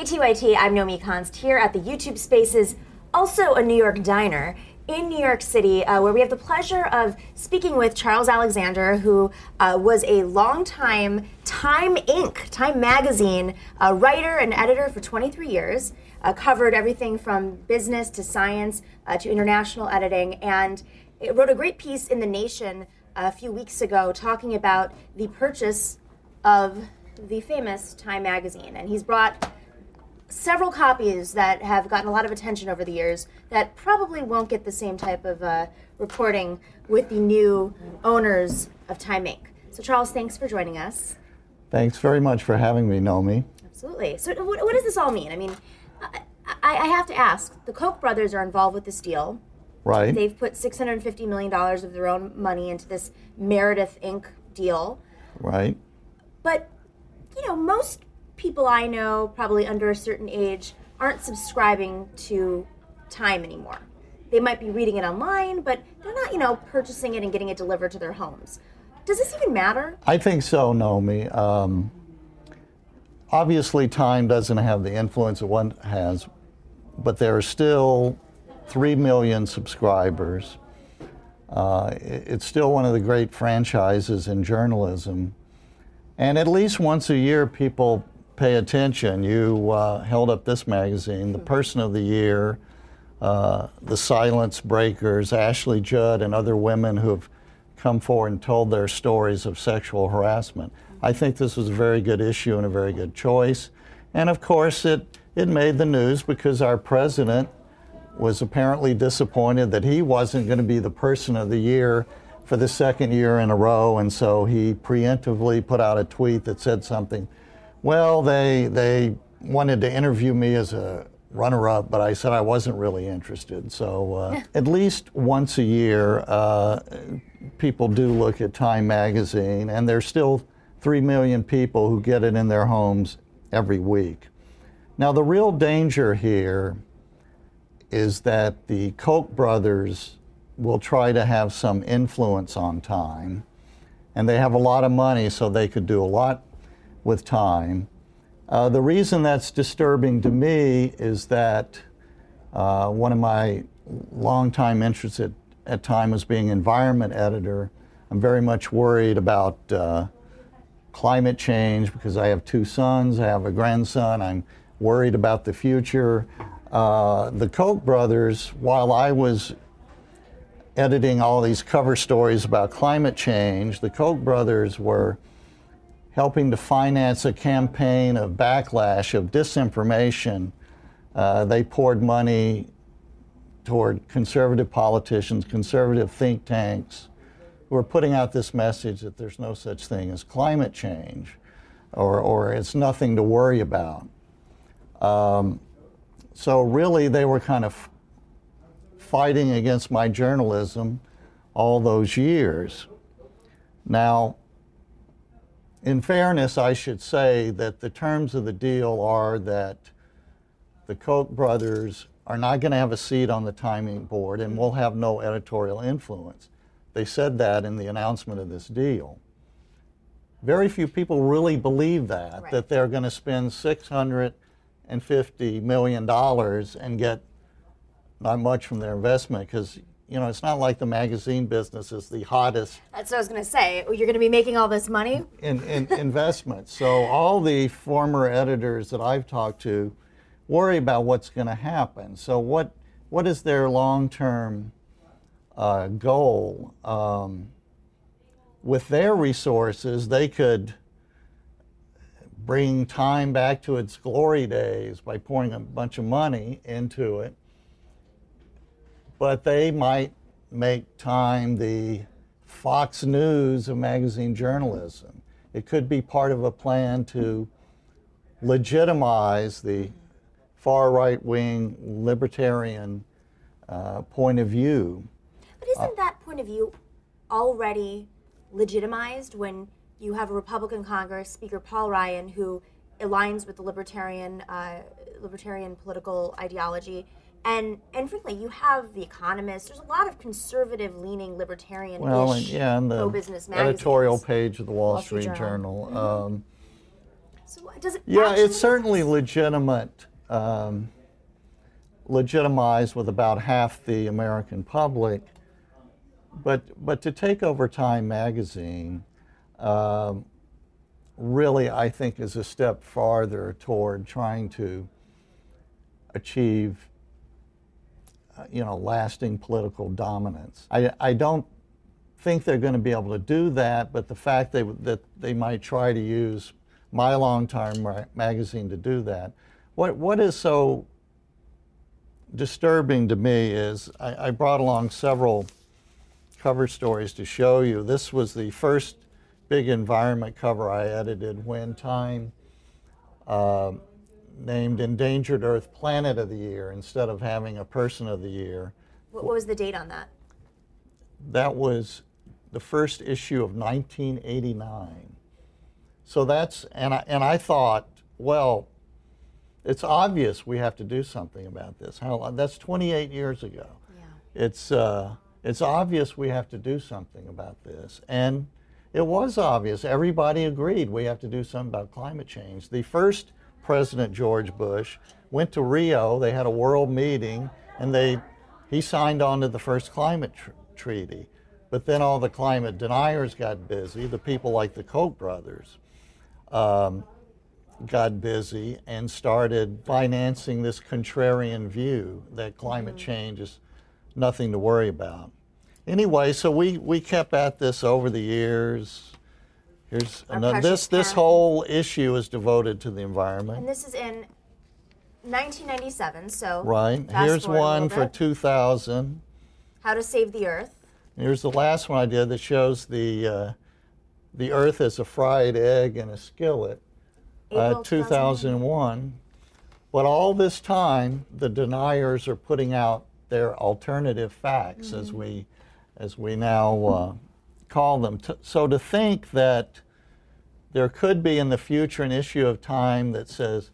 KTYT, I'm Nomiki Konst here at the YouTube Spaces, also a New York diner in New York City, uh, where we have the pleasure of speaking with Charles Alexander, who uh, was a longtime Time Inc., Time Magazine uh, writer and editor for 23 years, uh, covered everything from business to science uh, to international editing, and wrote a great piece in The Nation a few weeks ago talking about the purchase of the famous Time Magazine. And he's brought several copies that have gotten a lot of attention over the years that probably won't get the same type of uh, reporting with the new owners of Time Inc. So, Charles, thanks for joining us. Thanks very much for having me, Nomi. Absolutely. So, what, what does this all mean? I mean, I, I, have to ask the Koch brothers are involved with this deal. Right. They've put $650 million of their own money into this Meredith Inc. deal. Right. But, you know, most people I know, probably under a certain age, aren't subscribing to Time anymore. They might be reading it online, but they're not, you know, purchasing it and getting it delivered to their homes. Does this even matter? I think so, Nomi. Um, obviously, Time doesn't have the influence it one has, but there are still 3 million subscribers. Uh, it's still one of the great franchises in journalism. And at least once a year, people pay attention. You uh, held up this magazine, the Person of the Year, uh, the Silence Breakers, Ashley Judd, and other women who have come forward and told their stories of sexual harassment. I think this was a very good issue and a very good choice. And of course, it, it made the news because our president was apparently disappointed that he wasn't going to be the person of the year for the second year in a row. And so he preemptively put out a tweet that said something well, they they wanted to interview me as a runner-up, but I said I wasn't really interested. So uh, at least once a year, uh, people do look at Time magazine, and there's still three million people who get it in their homes every week. Now, the real danger here is that the Koch brothers will try to have some influence on Time, and they have a lot of money, so they could do a lot with time. Uh, the reason that's disturbing to me is that uh, one of my longtime interests at, at time was being environment editor. I'm very much worried about uh, climate change because I have two sons, I have a grandson, I'm worried about the future. Uh, the Koch brothers, while I was editing all these cover stories about climate change, the Koch brothers were helping to finance a campaign of backlash, of disinformation. Uh, they poured money toward conservative politicians, conservative think tanks, who are putting out this message that there's no such thing as climate change or, or it's nothing to worry about. Um, so, really, they were kind of fighting against my journalism all those years. Now, in fairness, I should say that the terms of the deal are that the Koch brothers are not going to have a seat on the Time Inc. board and will have no editorial influence. They said that in the announcement of this deal. Very few people really believe that, right. that they're going to spend $650 million and get not much from their investment because you know, it's not like the magazine business is the hottest. That's what I was going to say. You're going to be making all this money? In, in investments. So all the former editors that I've talked to worry about what's going to happen. So what what is their long-term uh, goal? Um, with their resources, they could bring time back to its glory days by pouring a bunch of money into it but they might make time the Fox News of magazine journalism. It could be part of a plan to legitimize the far right wing libertarian uh, point of view. But isn't that point of view already legitimized when you have a Republican Congress, Speaker Paul Ryan, who aligns with the libertarian uh, libertarian political ideology? And and frankly, you have the Economist. There's a lot of conservative-leaning, libertarian well, and, yeah, and the editorial page of the Wall, Wall Street, Street, Journal. Journal. Mm-hmm. Um, So does it? Yeah, it's certainly legitimate, um, legitimized with about half the American public. But but to take over Time magazine, um, really, I think, is a step farther toward trying to achieve, uh, you know, lasting political dominance. I I don't think they're going to be able to do that, but the fact they, that they might try to use my long time ma- magazine to do that. What, what is so disturbing to me is I, I brought along several cover stories to show you. This was the first big environment cover I edited when Time uh, named Endangered Earth Planet of the Year instead of having a Person of the Year. What, what was the date on that? That was the first issue of 1989. So that's, and I, and I thought, well, it's obvious we have to do something about this. How, that's 28 years ago. Yeah. It's, uh, it's obvious we have to do something about this. And it was obvious. Everybody agreed we have to do something about climate change. The first President George Bush went to Rio. They had a world meeting, and they, he signed on to the first climate tr- treaty. But then all the climate deniers got busy, the people like the Koch brothers um, got busy and started financing this contrarian view that climate change is nothing to worry about. Anyway, so we, we kept at this over the years. Here's another, this this whole issue is devoted to the environment. And this is in 1997. So Right. Here's one for 2000. How to save the Earth. Here's the last one I did that shows the uh, the Earth as a fried egg in a skillet. Uh, 2001. But all this time, the deniers are putting out their alternative facts, as we as we now uh, call them. So to think that there could be in the future an issue of time that says,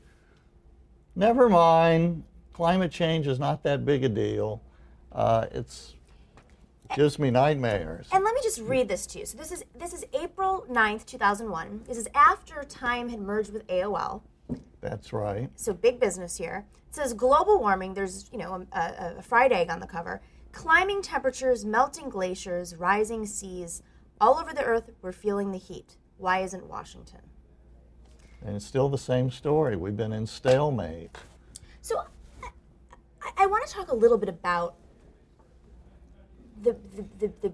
never mind, climate change is not that big a deal. Uh, it's gives me nightmares. And let me just read this to you. So this is this is April 9th, 2001. This is after Time had merged with AOL. That's right. So big business here. It says global warming. There's you know a, a fried egg on the cover. Climbing temperatures, melting glaciers, rising seas, all over the earth. We're feeling the heat. Why isn't Washington? And it's still the same story. We've been in stalemate. So I, I want to talk a little bit about the, the, the, the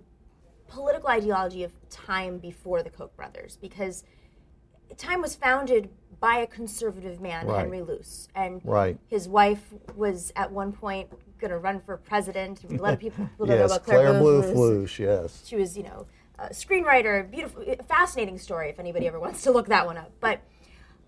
political ideology of Time before the Koch brothers, because Time was founded by a conservative man, Right. Henry Luce, and Right. his wife was at one point going to run for president. A lot of people don't know about Clare Clare, Boothe Boothe. Yes. She was, you know, a screenwriter, beautiful, fascinating story if anybody ever wants to look that one up. But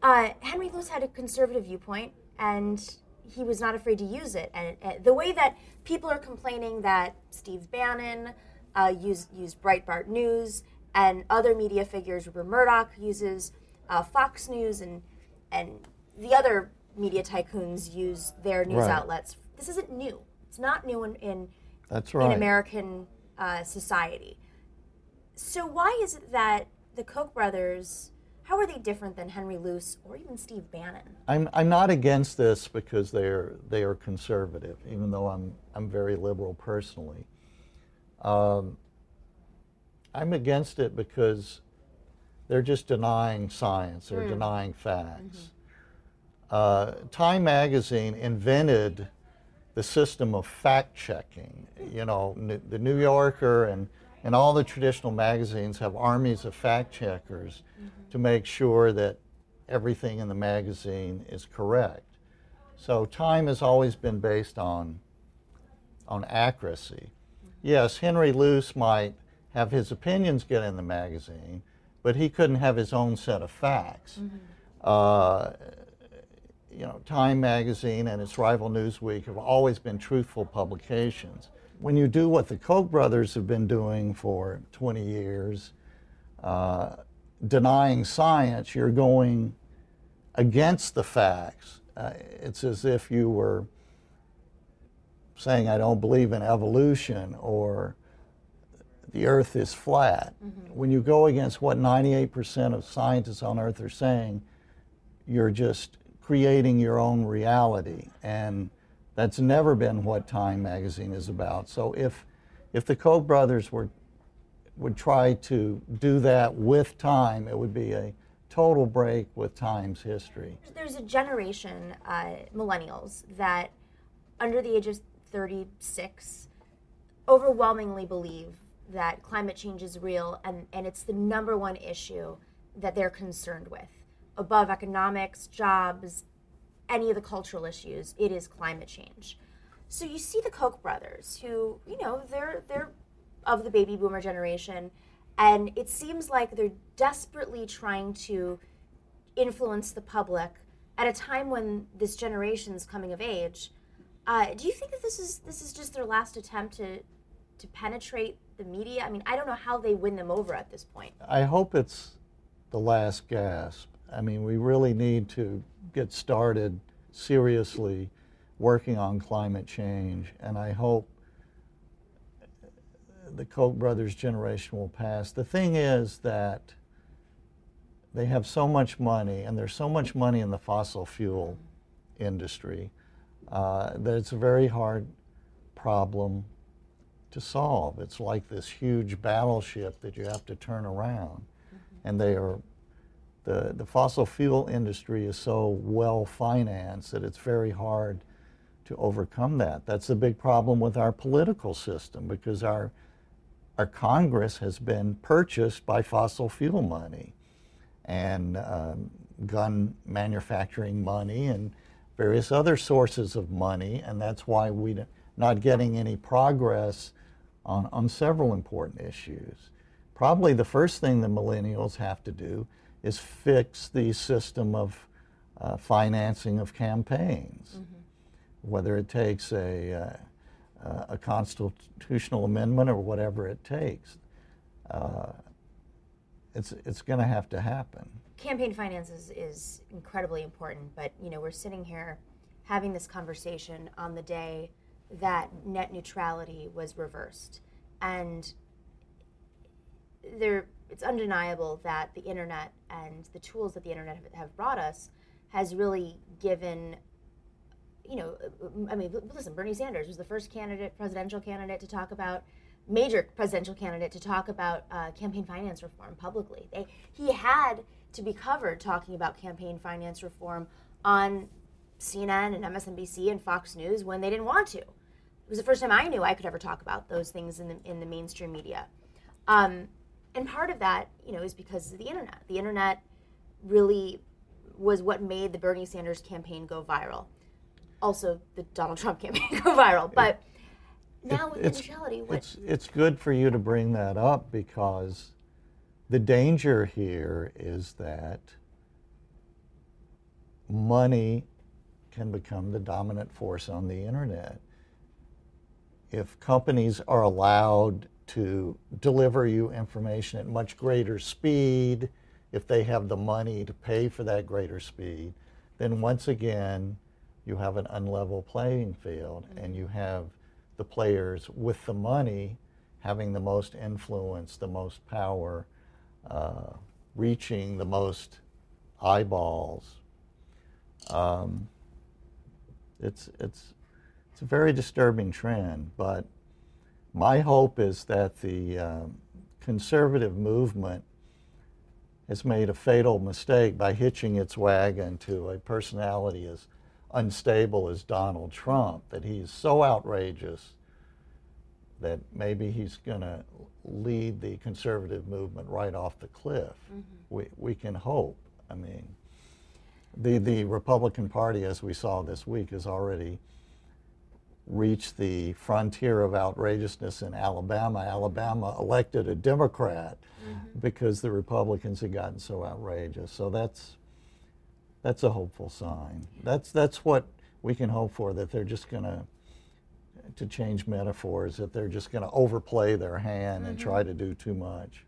uh, Henry Luce had a conservative viewpoint, and he was not afraid to use it. And uh, the way that people are complaining that Steve Bannon uh, used used Breitbart News and other media figures, Rupert Murdoch uses uh, Fox News, and and the other media tycoons use their news Right. outlets. This isn't new. It's not new in in, That's in. American uh, society. So why is it that the Koch brothers? How are they different than Henry Luce or even Steve Bannon? I'm, I'm not against this because they're they are conservative, even though I'm I'm very liberal personally. Um, I'm against it because they're just denying science, they're denying facts. Uh, Time magazine invented the system of fact checking. You know, N- the New Yorker and, and all the traditional magazines have armies of fact checkers mm-hmm. to make sure that everything in the magazine is correct. So Time has always been based on, on accuracy. Mm-hmm. Yes, Henry Luce might have his opinions get in the magazine, but he couldn't have his own set of facts. Mm-hmm. Uh, you know, Time magazine and its rival Newsweek have always been truthful publications. When you do what the Koch brothers have been doing for 20 years, uh, denying science, you're going against the facts. Uh, it's as if you were saying, I don't believe in evolution or the earth is flat. When you go against what 98% of scientists on earth are saying, you're just creating your own reality. And that's never been what Time magazine is about. So if if the Koch brothers were would try to do that with Time, it would be a total break with Time's history. There's a generation, uh, millennials, that under the age of 36 overwhelmingly believe that climate change is real and, and it's the number one issue that they're concerned with. Above economics, jobs, any of the cultural issues, it is climate change. So you see the Koch brothers, who, you know, they're they're of the baby boomer generation, and it seems like they're desperately trying to influence the public at a time when this generation's coming of age. Uh, do you think that this is this is just their last attempt to to penetrate the media? I mean, I don't know how they win them over at this point. I hope it's the last gasp. I mean, we really need to get started seriously working on climate change, and I hope the Koch brothers generation will pass. The thing is that they have so much money, and there's so much money in the fossil fuel industry uh, that it's a very hard problem to solve. It's like this huge battleship that you have to turn around, mm-hmm. and they are. The, the fossil fuel industry is so well financed that it's very hard to overcome that. That's the big problem with our political system because our our Congress has been purchased by fossil fuel money and um, gun manufacturing money and various other sources of money, and that's why we're not getting any progress on, on several important issues. Probably the first thing the millennials have to do is fix the system of uh, financing of campaigns, mm-hmm. whether it takes a uh, uh, a constitutional amendment or whatever it takes. Uh, it's it's going to have to happen. Campaign finance is, is incredibly important, but you know we're sitting here having this conversation on the day that net neutrality was reversed, and there it's undeniable that the internet and the tools that the internet have brought us has really given you know, I mean, listen, Bernie Sanders was the first candidate, presidential candidate to talk about major presidential candidate to talk about uh, campaign finance reform publicly. They, he had to be covered talking about campaign finance reform on CNN and MSNBC and Fox News when they didn't want to. It was the first time I knew I could ever talk about those things in the in the mainstream media. Um, and part of that, you know, is because of the internet. The internet really was what made the Bernie Sanders campaign go viral also the Donald Trump campaign go viral. But now with it's, neutrality, what? It's, it's good for you to bring that up because the danger here is that money can become the dominant force on the internet. If companies are allowed to deliver you information at much greater speed, if they have the money to pay for that greater speed, then once again, you have an unlevel playing field mm-hmm. and you have the players with the money having the most influence, the most power, uh, reaching the most eyeballs. Um, it's, it's, it's a very disturbing trend, but my hope is that the uh, conservative movement has made a fatal mistake by hitching its wagon to a personality as unstable as Donald Trump, that he's so outrageous that maybe he's going to lead the conservative movement right off the cliff. Mm-hmm. We, we can hope. I mean, the, the Republican Party, as we saw this week, is already reached the frontier of outrageousness in Alabama. Alabama elected a Democrat mm-hmm. because the Republicans had gotten so outrageous. So that's that's a hopeful sign. That's that's what we can hope for. That they're just going to to change metaphors. That they're just going to overplay their hand mm-hmm. and try to do too much.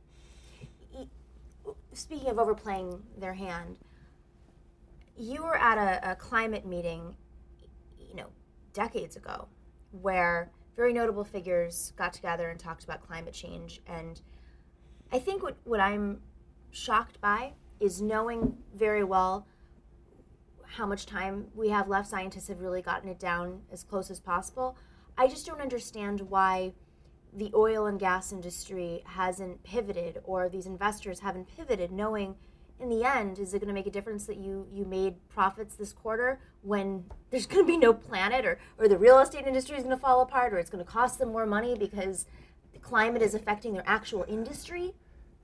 Speaking of overplaying their hand, you were at a, a climate meeting, you know, decades ago, where very notable figures got together and talked about climate change. And I think what, what I'm shocked by is knowing very well how much time we have left. Scientists have really gotten it down as close as possible. I just don't understand why the oil and gas industry hasn't pivoted or these investors haven't pivoted knowing in the end is it going to make a difference that you you made profits this quarter when there's going to be no planet or or the real estate industry is going to fall apart or it's going to cost them more money because the climate is affecting their actual industry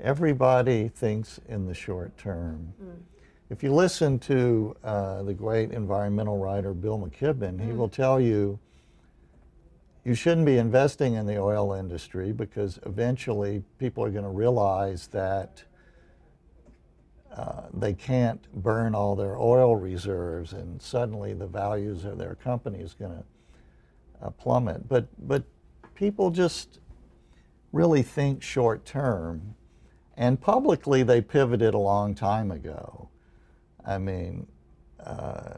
everybody thinks in the short term mm. if you listen to uh, the great environmental writer bill mckibben mm. he will tell you you shouldn't be investing in the oil industry because eventually people are going to realize that uh, they can't burn all their oil reserves and suddenly the values of their company is going to uh, plummet. But, but people just really think short term. And publicly, they pivoted a long time ago. I mean, uh,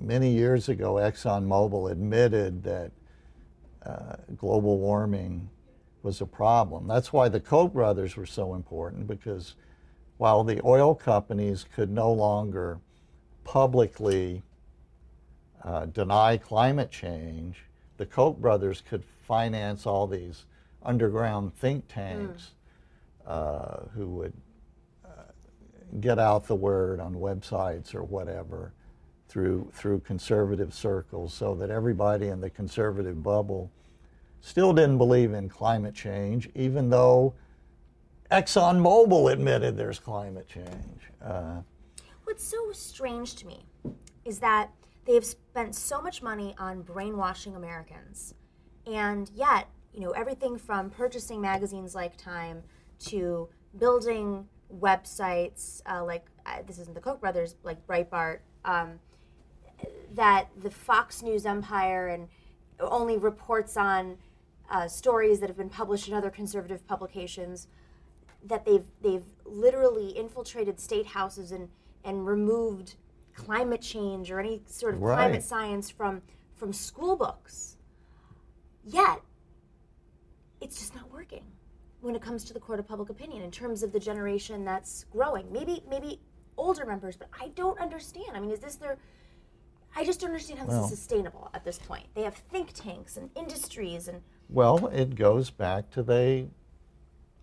many years ago, ExxonMobil admitted that uh, global warming was a problem. That's why the Koch brothers were so important because while the oil companies could no longer publicly uh, deny climate change, the Koch brothers could finance all these underground think tanks mm. uh, who would uh, get out the word on websites or whatever through through conservative circles so that everybody in the conservative bubble still didn't believe in climate change, even though ExxonMobil admitted there's climate change. Uh, What's so strange to me is that they've spent so much money on brainwashing Americans, and yet, you know, everything from purchasing magazines like Time to building websites uh, like uh, this isn't the Koch brothers, like Breitbart. Um, that the Fox News empire and only reports on uh, stories that have been published in other conservative publications that they've they've literally infiltrated state houses and and removed climate change or any sort of right. climate science from from school books. Yet it's just not working when it comes to the court of public opinion in terms of the generation that's growing. Maybe maybe older members, but I don't understand. I mean, is this their I just don't understand how well, this is sustainable at this point. They have think tanks and industries and. Well, it goes back to they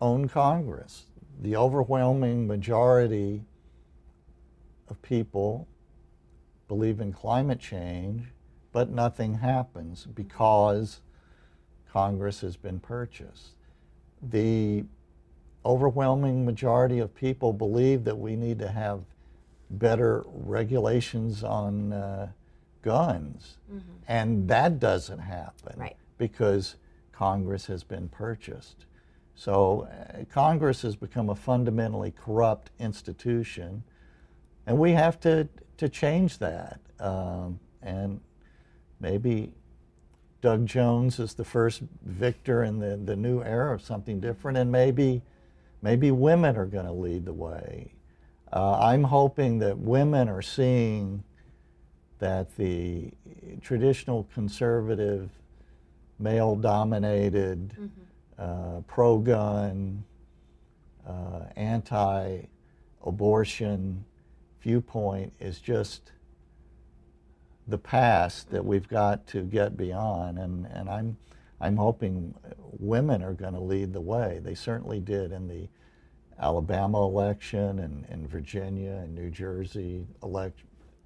own Congress. The overwhelming majority of people believe in climate change, but nothing happens because Congress has been purchased. The overwhelming majority of people believe that we need to have better regulations on uh, guns. Mm-hmm. And that doesn't happen right. because Congress has been purchased. So uh, Congress has become a fundamentally corrupt institution, and we have to, to change that. Um, and maybe Doug Jones is the first victor in the, the new era of something different, and maybe, maybe women are going to lead the way. Uh, I'm hoping that women are seeing that the traditional conservative, male dominated, mm-hmm. Uh, pro gun, uh, anti abortion viewpoint is just the past that we've got to get beyond. And, and I'm, I'm hoping women are going to lead the way. They certainly did in the Alabama election and, and Virginia and New Jersey elect,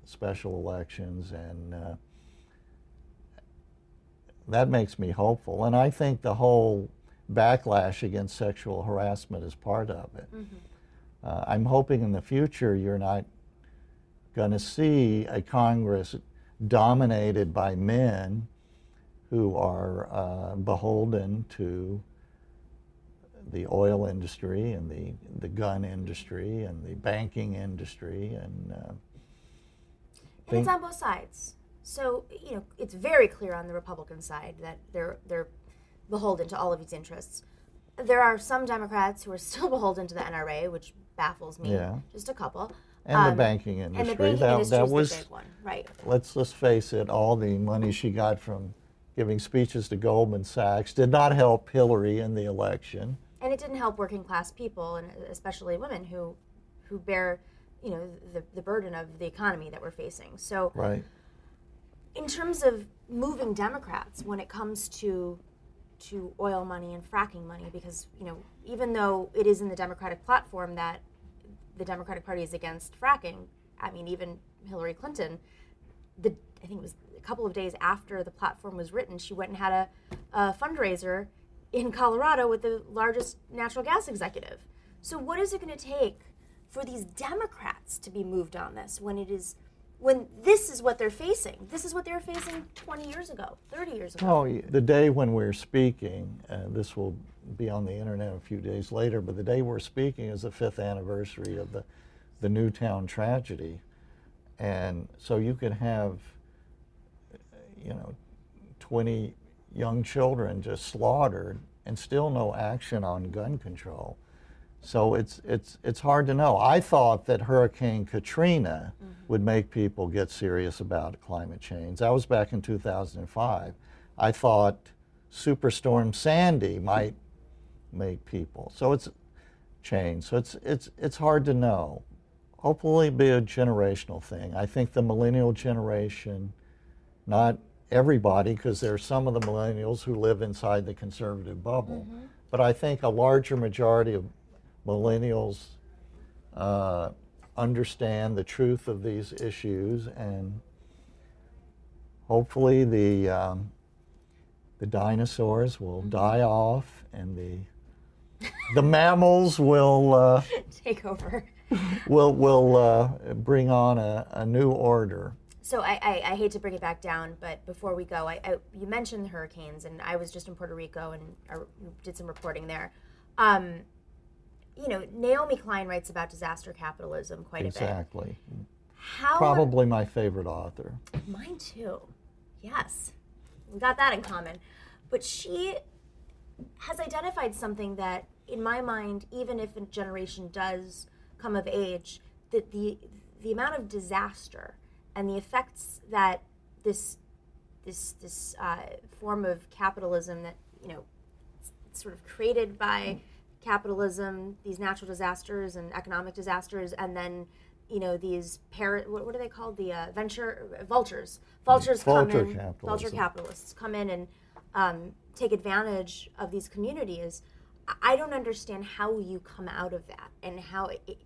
special elections, and uh, that makes me hopeful. And I think the whole backlash against sexual harassment is part of it. Mm-hmm. Uh, I'm hoping in the future you're not going to see a Congress dominated by men who are uh, beholden to the oil industry and the, the gun industry and the banking industry and uh, and it's on both sides. So you know, it's very clear on the Republican side that they're they're beholden to all of these interests. There are some Democrats who are still beholden to the NRA, which baffles me. Yeah. Just a couple. And um, the banking industry. And the banking that, industry that was, the big one, right? Let's let's face it. All the money she got from giving speeches to Goldman Sachs did not help Hillary in the election. And it didn't help working class people, and especially women who who bear you know, the, the burden of the economy that we're facing. So, Right. in terms of moving Democrats when it comes to to oil money and fracking money, because you know, even though it is in the Democratic platform that the Democratic Party is against fracking, I mean, even Hillary Clinton, the I think it was a couple of days after the platform was written, she went and had a, a fundraiser in Colorado with the largest natural gas executive. So, what is it going to take for these Democrats to be moved on this when it is when this is what they're facing? This is what they were facing 20 years ago, 30 years ago. Oh, the day when we're speaking, uh, this will be on the internet a few days later, but the day we're speaking is the fifth anniversary of the, the Newtown tragedy. And so you can have, you know, 20 young children just slaughtered and still no action on gun control. So it's it's it's hard to know. I thought that Hurricane Katrina mm-hmm. would make people get serious about climate change. That was back in 2005. I thought Superstorm Sandy might make people. So it's changed. So it's it's it's hard to know. Hopefully, it'll be a generational thing. I think the millennial generation, not everybody, because there are some of the millennials who live inside the conservative bubble, mm-hmm. but I think a larger majority of millennials uh, understand the truth of these issues, and hopefully the um, the dinosaurs will die off, and the the mammals will uh, Take over. will will uh, bring on a, a new order. So I, I, I hate to bring it back down, but before we go, I, I you mentioned the hurricanes, and I was just in Puerto Rico and I did some reporting there. Um, you know, Naomi Klein writes about disaster capitalism quite a bit. Exactly. How Probably my favorite author. Mine too. Yes. We got that in common. But she has identified something that, in my mind, even if a generation does come of age, that the the amount of disaster and the effects that this this this uh, form of capitalism that you know it's sort of created by capitalism, these natural disasters and economic disasters, and then you know these parrot what, what are they called the uh, venture vultures vultures Vulture come in vulture capitalists come in and um, take advantage of these communities. I- don't understand how you come out of that and how it, it-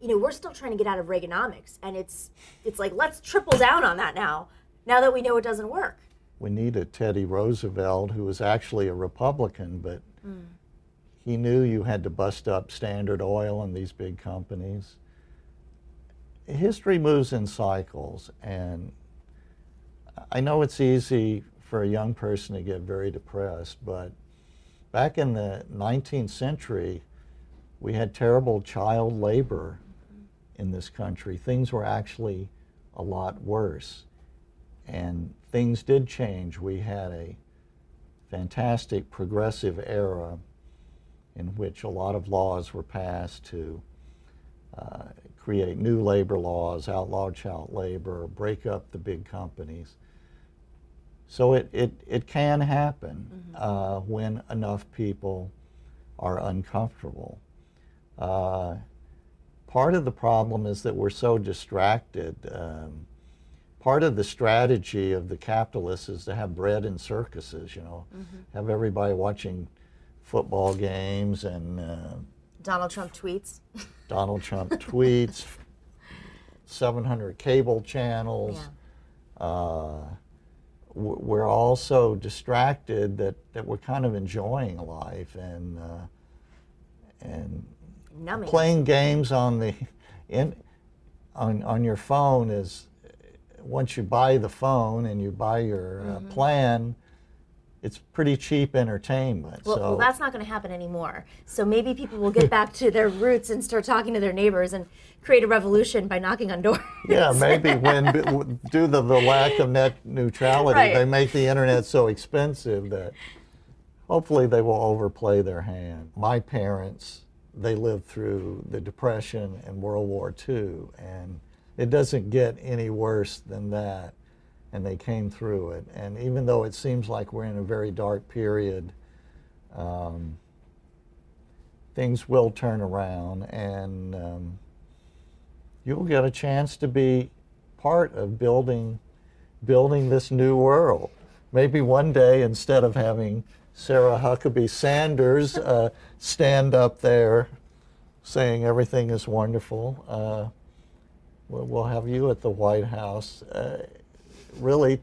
you know we're still trying to get out of Reaganomics, and it's it's like let's triple down on that now. Now that we know it doesn't work. We needed Teddy Roosevelt, who was actually a Republican, but he knew you had to bust up Standard Oil and these big companies. History moves in cycles, and I know it's easy for a young person to get very depressed, but back in the 19th century, we had terrible child labor in this country. Things were actually a lot worse. And things did change. We had a fantastic progressive era in which a lot of laws were passed to uh, create new labor laws, outlaw child labor, break up the big companies. So it, it, it can happen uh, when enough people are uncomfortable. Uh, part of the problem is that we're so distracted. Um, part of the strategy of the capitalists is to have bread and circuses, you know, have everybody watching football games and uh, Donald Trump tweets. Donald Trump tweets, 700 cable channels. Yeah. Uh, we're all so distracted that, that we're kind of enjoying life and uh, and Numbing. playing games on the in on on your phone is once you buy the phone and you buy your uh, Mm-hmm. plan it's pretty cheap entertainment Well, so well, that's not going to happen anymore. So maybe people will get back to their roots and start talking to their neighbors and create a revolution by knocking on doors. yeah maybe when due to the lack of net neutrality Right. they make the internet so expensive that hopefully they will overplay their hand my parents they lived through the depression and world war ii and it doesn't get any worse than that and they came through it and even though it seems like we're in a very dark period um, things will turn around and um, you'll get a chance to be part of building building this new world. Maybe one day, instead of having Sarah Huckabee Sanders uh, stand up there saying everything is wonderful, uh, we'll, have you at the White House, uh, really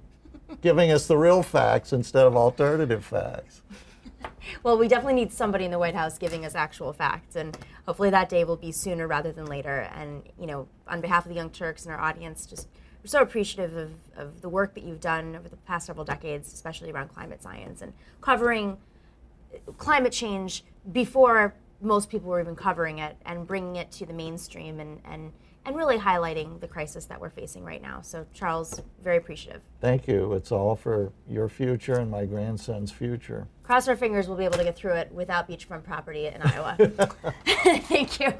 giving us the real facts instead of alternative facts. Well, we definitely need somebody in the White House giving us actual facts, and hopefully that day will be sooner rather than later. And you know, on behalf of the Young Turks and our audience, just we're so appreciative of, of the work that you've done over the past several decades, especially around climate science and covering climate change before most people were even covering it and bringing it to the mainstream and, and, and really highlighting the crisis that we're facing right now. So, Charles, very appreciative. Thank you. It's all for your future and my grandson's future. Cross our fingers we'll be able to get through it without beachfront property in Iowa. Thank you.